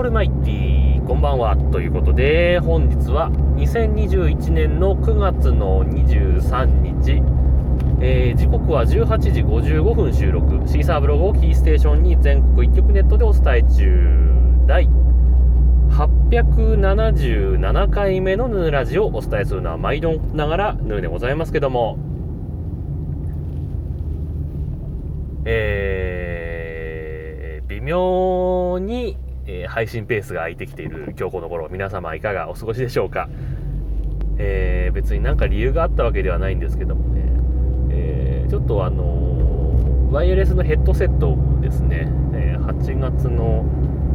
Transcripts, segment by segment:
ールマイティこんばんはということで本日は2021年の9月の23日、えー、時刻は18時55分収録。シーサーブログをキーステーションに全国一曲ネットでお伝え中。第877回目のヌーラジオをお伝えするのは毎度ながらヌーでございますけども。えー、微妙にえー、配信ペースが空いてきている今日この頃皆様いかがお過ごしでしょうか、えー、別になんか理由があったわけではないんですけどもね、えー、ちょっとあのワイヤレスのヘッドセットをですね、え8月の、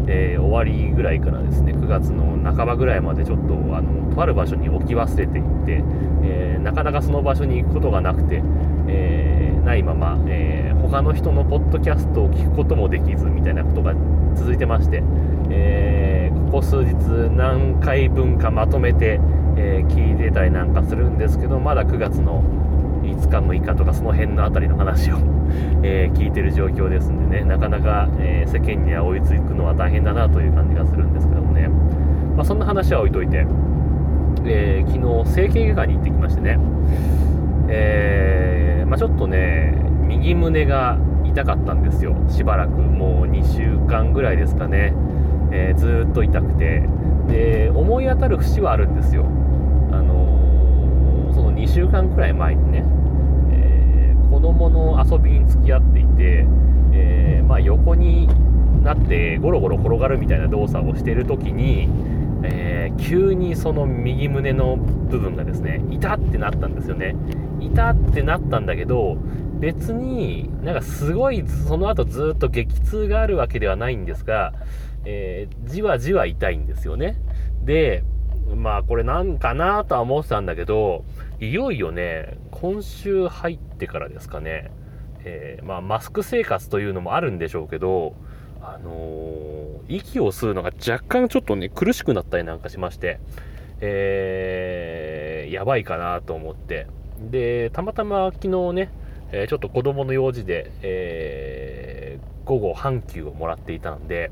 え終わりぐらいからですね9月の半ばぐらいまでちょっとあのとある場所に置き忘れていって、えなかなかその場所に行くことがなくて、えないまま、え他の人のポッドキャストを聞くこともできずみたいなことが続いてまして、えー、ここ数日何回分かまとめて、えー、聞いてたりなんかするんですけどまだ9月の5日6日とかその辺の辺りの話をえ、聞いてる状況ですんでねなかなか、え世間には追いつくのは大変だなという感じがするんですけどもね、まあ、そんな話は置いといて、え昨日整形外科に行ってきましてね、えまあ、ちょっとね右胸が痛かったんですよ。しばらく。もう2週間ぐらいですかね、えー、ずっと痛くて。で思い当たる節はあるんですよ。あのー、その2週間くらい前にね、えー、子供の遊びに付き合っていて、えまあ、横になってゴロゴロ転がるみたいな動作をしてる時に、え急にその右胸の部分がですね痛ってなったんですよね。痛ってなったんだけど別になんかすごいその後ずっと激痛があるわけではないんですが、えー、じわじわ痛いんですよね。で、まあこれなんかなとは思ってたんだけど、いよいよね、今週入ってからですかね、えー、まあマスク生活というのもあるんでしょうけど、あのー、息を吸うのが若干ちょっとね、苦しくなったりなんかしまして、えー、やばいかなと思って。で、たまたま昨日ね、え、ちょっと子供の用事で、え、午後半休をもらっていたんで、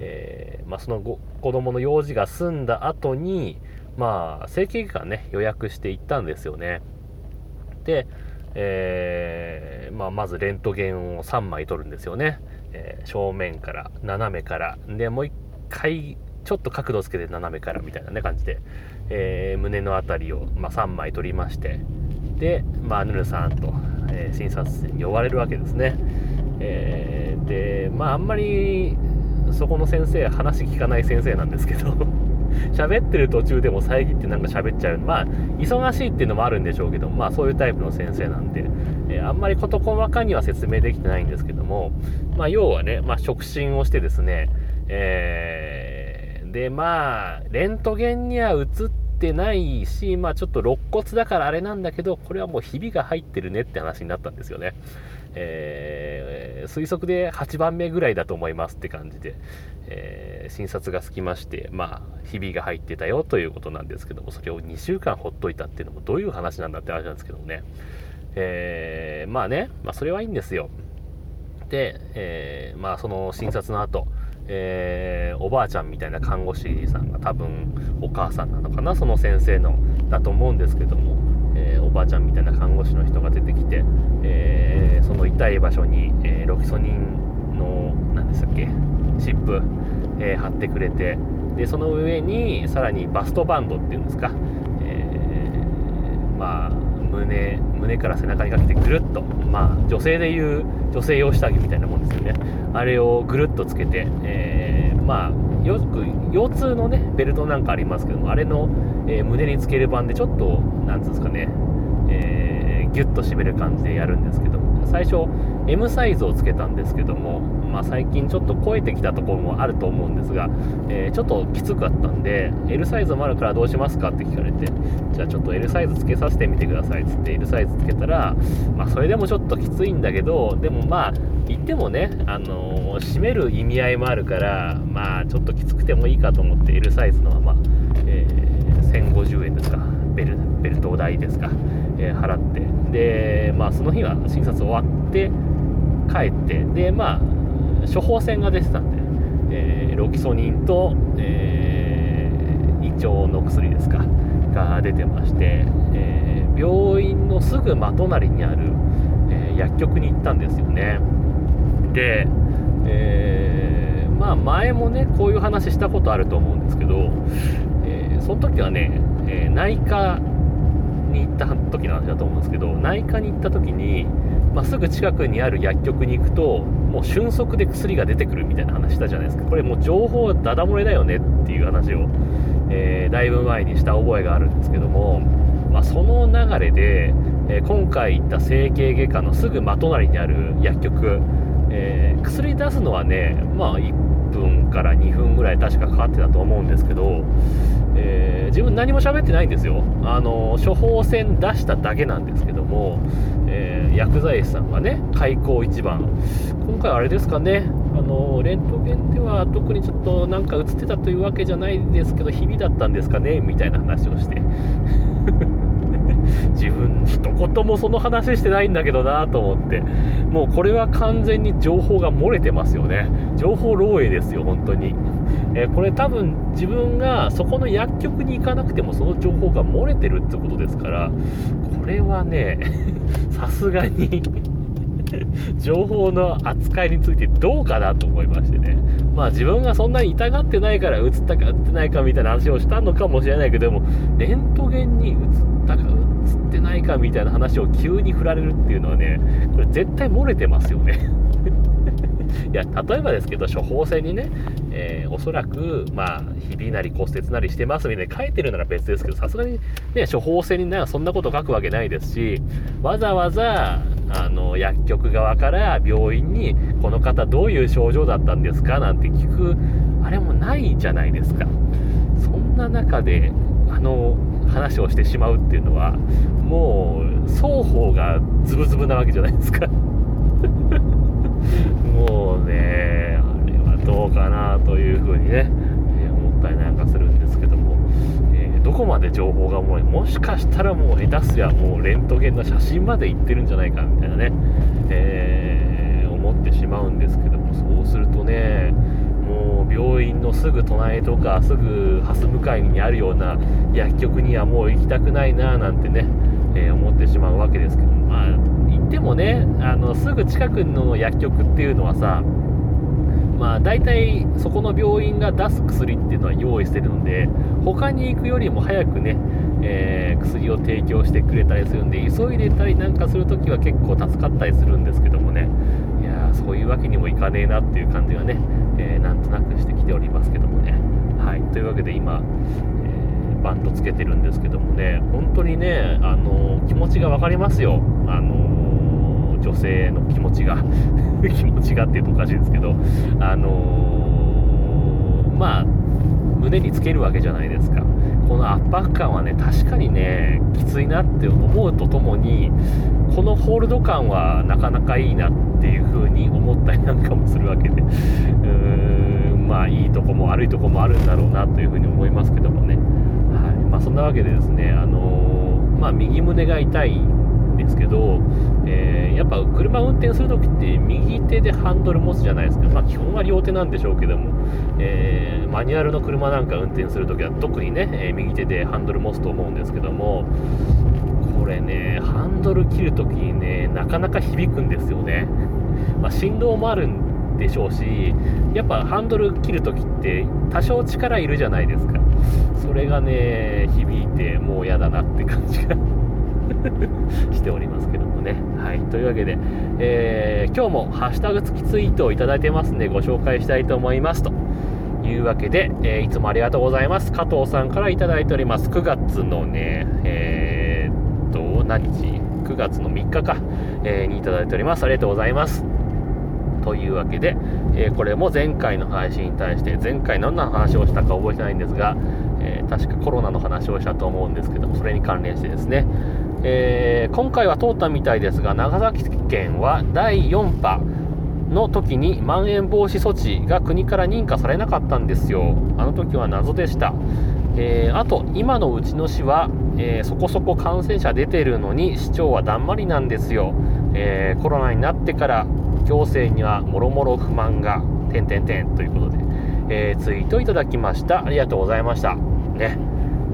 えー、まあ、その子供の用事が済んだ後に、まあ、整形外科ね、予約して行ったんですよね。で、えー、まあ、まずレントゲンを3枚取るんですよね。えー、正面から、斜めから、で、もう1回、ちょっと角度つけて斜めからみたいなね、感じで、えー、胸の辺りを、まあ、3枚取りまして、で、まあ、ヌルさんと、え、診察室に呼ばれるわけですね。えー、で、まあ、あんまりそこの先生、話聞かない先生なんですけど 喋ってる途中でも遮ってなんか喋っちゃう。まあ、忙しいっていうのもあるんでしょうけど、まあ、そういうタイプの先生なんで、えー、あんまり事細かには説明できてないんですけども、まあ、要はね、まあ、触診をしてですね、えー、で、まあ、レントゲンには映ってないし、まあちょっと肋骨だからあれなんだけど、これはもうひびが入ってるねって話になったんですよね。えー、推測で8番目ぐらいだと思いますって感じで、えー、診察がつきまして、まあ、ひびが入ってたよということなんですけども、それを2週間ほっといたっていうのもどういう話なんだって話なんですけどもね。えー、まあね、まあそれはいいんですよ。で、え、まあその診察の後、えー、おばあちゃんみたいな看護師さんが多分お母さんなのかなその先生のだと思うんですけども、えー、おばあちゃんみたいな看護師の人が出てきて、えー、痛い場所に、えロキソニンの何でしたっけ湿布、え貼ってくれてでその上にさらにバストバンドっていうんですか、えまあ胸胸から背中にかけてぐるっとまあ女性でいう女性用下着みたいなもんですよね。あれをぐるっとつけて、えー、まあよく腰痛のねベルトなんかありますけどもあれの、えー、胸につける版でちょっとなんつうんですかね、えー、ギュッと締める感じでやるんですけども。最初 M サイズをつけたんですけども、まあ、最近ちょっと超えてきたところもあると思うんですが、えー、ちょっときつかったんで L サイズもあるからどうしますかって聞かれてじゃあちょっと L サイズつけさせてみてくださいっつって L サイズつけたら、まあ、それでもちょっときついんだけどでもまあ言ってもね、あのー、締める意味合いもあるからまあちょっときつくてもいいかと思って L サイズのまま、えー、1050円ですかベルベルト代ですか、えー、払ってでまあその日は診察終わって帰ってでまあ処方箋が出てたんで、えー、ロキソニンと、えー、胃腸の薬ですかが出てまして、えー、病院のすぐ真隣にある、え、薬局に行ったんですよね。で、え、まあ前もねこういう話したことあると思うんですけど、えその時はね、え内科に行った時の話だと思うんですけど内科に行った時に、まあ、すぐ近くにある薬局に行くともう瞬足で薬が出てくるみたいな話したじゃないですか。これもう情報はダダ漏れだよねっていう話を、えー、だいぶ前にした覚えがあるんですけども、まあ、その流れで、えー、今回行った整形外科のすぐ真隣にある薬局、えー、薬出すのはねまあ1分から2分ぐらい確かかかってたと思うんですけどえー、自分何も喋ってないんですよ。あの処方箋出しただけなんですけども、えー、薬剤師さんがね開口一番。今回あれですかね。あのレントゲンでは特にちょっとなんか映ってたというわけじゃないですけど日々だったんですかねみたいな話をして。自分一言もその話してないんだけどなと思って。もうこれは完全に情報が漏れてますよね。情報漏洩ですよ本当に、えー、これ多分自分がそこの薬局に行かなくてもその情報が漏れてるってことですからこれはね さすがに 情報の扱いについてどうかなと思いましてね。まあ自分がそんなに痛がってないから映ったか映ってないかみたいな話をしたのかもしれないけども、レントゲンに映ったか映ないかみたいな話を急に振られるっていうのはね、これ絶対漏れてますよね。いや、例えばですけど、処方箋にね、えー、おそらく、まあ、ひびなり骨折なりしてますみたいな書いてるなら別ですけど、さすがにね、処方箋になそんなこと書くわけないですし、わざわざ、あの、薬局側から病院に、この方どういう症状だったんですかなんて聞く、あれもないじゃないですか。そんな中で、あの、話をしてしまうっていうのは、もう、双方がズブズブなわけじゃないですか。もうね、あれはどうかなというふうにね、え、思ったりなんかするんですけども、えー、どこまで情報がもう、もしかしたらもう下手すりゃもうレントゲンの写真までいってるんじゃないかみたいなね、えー、思ってしまうんですけども、そうするとね、もう病院のすぐ隣とかすぐ蓮向かいにあるような薬局にはもう行きたくないななんてね、えー、思ってしまうわけですけどまあってもねあのすぐ近くの薬局っていうのはさまあ大体そこの病院が出す薬っていうのは用意してるので他に行くよりも早くね、えー、薬を提供してくれたりするんで急いでたりなんかするときは結構助かったりするんですけどもねそういうわけにもいかねえなっていう感じがね、えー、なんとなくしてきておりますけどもね。はい。というわけで今え、バンドつけてるんですけどもね本当にねあの気持ちが分かりますよ。あの女性の気持ちが。気持ちがっていうとおかしいですけど。あの、まあ胸につけるわけじゃないですか。この圧迫感はね確かにねきついなって思うとともにこのホールド感はなかなかいいなっていう風に思ったりなんかもするわけでうーんまあいいとこも悪いとこもあるんだろうなという風に思いますけどもね。はい。まあ、そんなわけでですねあのー、まあ右胸が痛いですけど、えー、やっぱ車運転するときって右手でハンドル持つじゃないですか、まあ、基本は両手なんでしょうけども、えー、マニュアルの車なんか運転するときは特にね、え右手でハンドル持つと思うんですけどもこれねハンドル切るときにねなかなか響くんですよね、まあ、振動もあるんでしょうしやっぱハンドル切るときって多少力いるじゃないですか。それがね響いてもう嫌だなって感じが しておりますけどもね。はい。というわけで、えー、今日もハッシュタグ付きツイートをいただいてますんで、ご紹介したいと思います。というわけで、えー、いつもありがとうございます。加藤さんからいただいております。9月のね、えー、っと、何日 ?9 月の3日か、えー、にいただいております。ありがとうございます。というわけで、えー、これも前回の配信に対して、前回どんな話をしたか覚えてないんですが、えー、確かコロナの話をしたと思うんですけども、それに関連してですね、えー、今回は通ったみたいですが長崎県は第4波の時にまん延防止措置が国から認可されなかったんですよ。あの時は謎でした、えー、あと今のうちの市は、えー、そこそこ感染者出てるのに市長はだんまりなんですよ、えコロナになってから行政にはもろもろ不満が点々点ということでえ、ツイートいただきました。ありがとうございました。ね。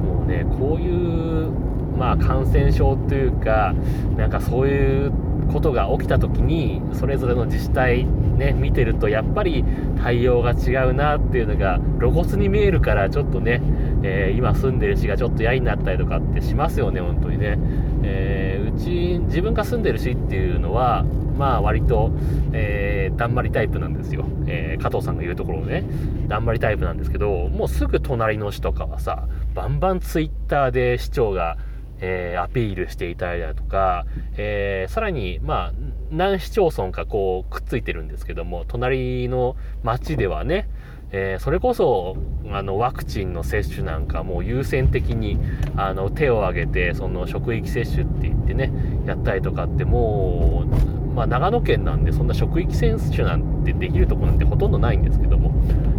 もうねこういうまあ感染症というかなんかそういうことが起きた時にそれぞれの自治体ね見てるとやっぱり対応が違うなっていうのが露骨に見えるからちょっとね、えー、今住んでる市がちょっと嫌になったりとかってしますよね本当にね、えー、うち自分が住んでる市っていうのはまあ割と、えー、だんまりタイプなんですよ、えー、加藤さんが言うところね。だんまりタイプなんですけどもうすぐ隣の市とかはさバンバンツイッターで市長がえー、アピールしていたりだとか、えー、さらに、まあ、何市町村かこうくっついてるんですけども、隣の町ではね、えー、それこそあのワクチンの接種なんかも優先的にあの手を挙げてその職域接種って言ってねやったりとかってもう、まあ、長野県なんでそんな職域接種なんてできるとこなんてほとんどないんですけども、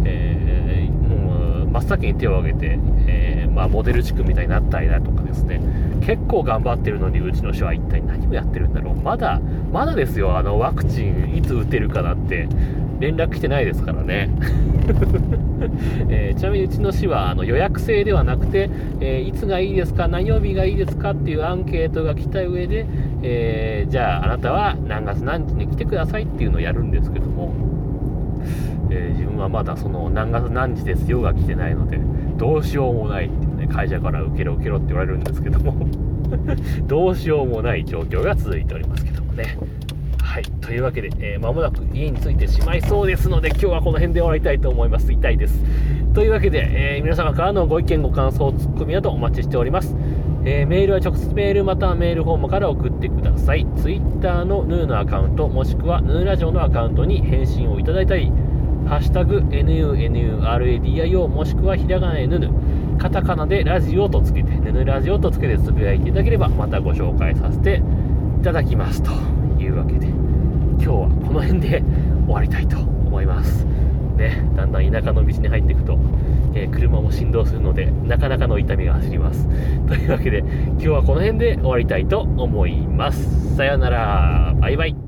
えー、もう真っ先に手を挙げて、えー、まあ、モデル地区みたいになったりだとかですね結構頑張ってるのにうちの市は一体何をやってるんだろう。まだまだですよ。あのワクチンいつ打てるかなって。連絡来てないですからね、えー、ちなみにうちの市はあの予約制ではなくて、えー、いつがいいですか何曜日がいいですかっていうアンケートが来た上で、えー、じゃああなたは何月何日に来てくださいっていうのをやるんですけども、え自分はまだその何月何日ですよが来てないのでどうしようもないって会社から受けろ受けろって言われるんですけども どうしようもない状況が続いておりますけどもねはい。というわけで、えー、間もなく家に着いてしまいそうですので、今日はこの辺で終わりたいと思います。痛いです。というわけで、えー、皆様からのご意見、ご感想、ツッコミなどお待ちしております。えー、メールは直接メールまたはメールフォームから送ってください。Twitter のヌーのアカウント、もしくはヌーラジオのアカウントに返信をいただいたり、ハッシュタグ NUNURADIO もしくはひらがなでヌヌ、カタカナでラジオとつけて、ヌヌラジオとつけてつぶやいていただければ、またご紹介させていただきますというわけで。今日はこの辺で終わりたいと思います。ね、だんだん田舎の道に入っていくと、えー、車も振動するので、なかなかの痛みが走ります。というわけで、今日はこの辺で終わりたいと思います。さようなら。バイバイ。